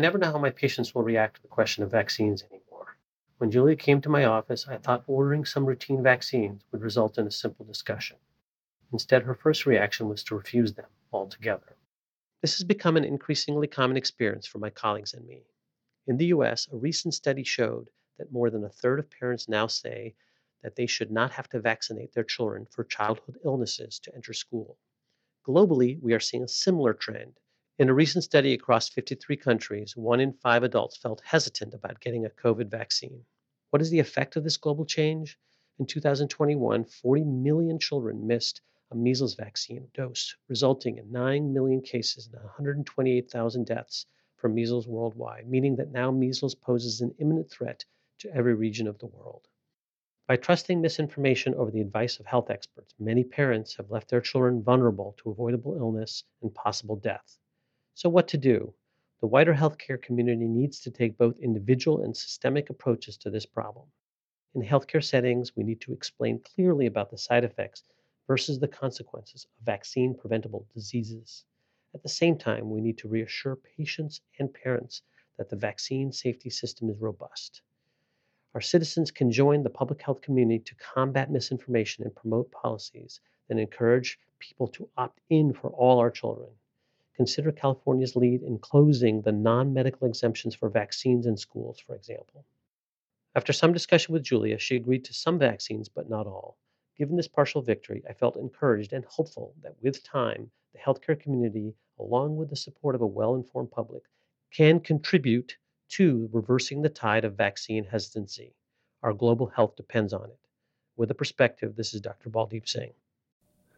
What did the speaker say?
I never know how my patients will react to the question of vaccines anymore. When Julia came to my office, I thought ordering some routine vaccines would result in a simple discussion. Instead, her first reaction was to refuse them altogether. This has become an increasingly common experience for my colleagues and me. In the US, a recent study showed that more than a third of parents now say that they should not have to vaccinate their children for childhood illnesses to enter school. Globally, we are seeing a similar trend in a recent study across 53 countries, one in five adults felt hesitant about getting a COVID vaccine. What is the effect of this global change? In 2021, 40 million children missed a measles vaccine dose, resulting in 9 million cases and 128,000 deaths from measles worldwide, meaning that now measles poses an imminent threat to every region of the world. By trusting misinformation over the advice of health experts, many parents have left their children vulnerable to avoidable illness and possible death. So, what to do? The wider healthcare community needs to take both individual and systemic approaches to this problem. In healthcare settings, we need to explain clearly about the side effects versus the consequences of vaccine preventable diseases. At the same time, we need to reassure patients and parents that the vaccine safety system is robust. Our citizens can join the public health community to combat misinformation and promote policies that encourage people to opt in for all our children consider California's lead in closing the non medical exemptions for vaccines in schools, for example. After some discussion with Julia, she agreed to some vaccines, but not all. Given this partial victory, I felt encouraged and hopeful that with time, the healthcare community, along with the support of a well informed public, can contribute to reversing the tide of vaccine hesitancy. Our global health depends on it. With a perspective, this is Dr. Baldeep Singh.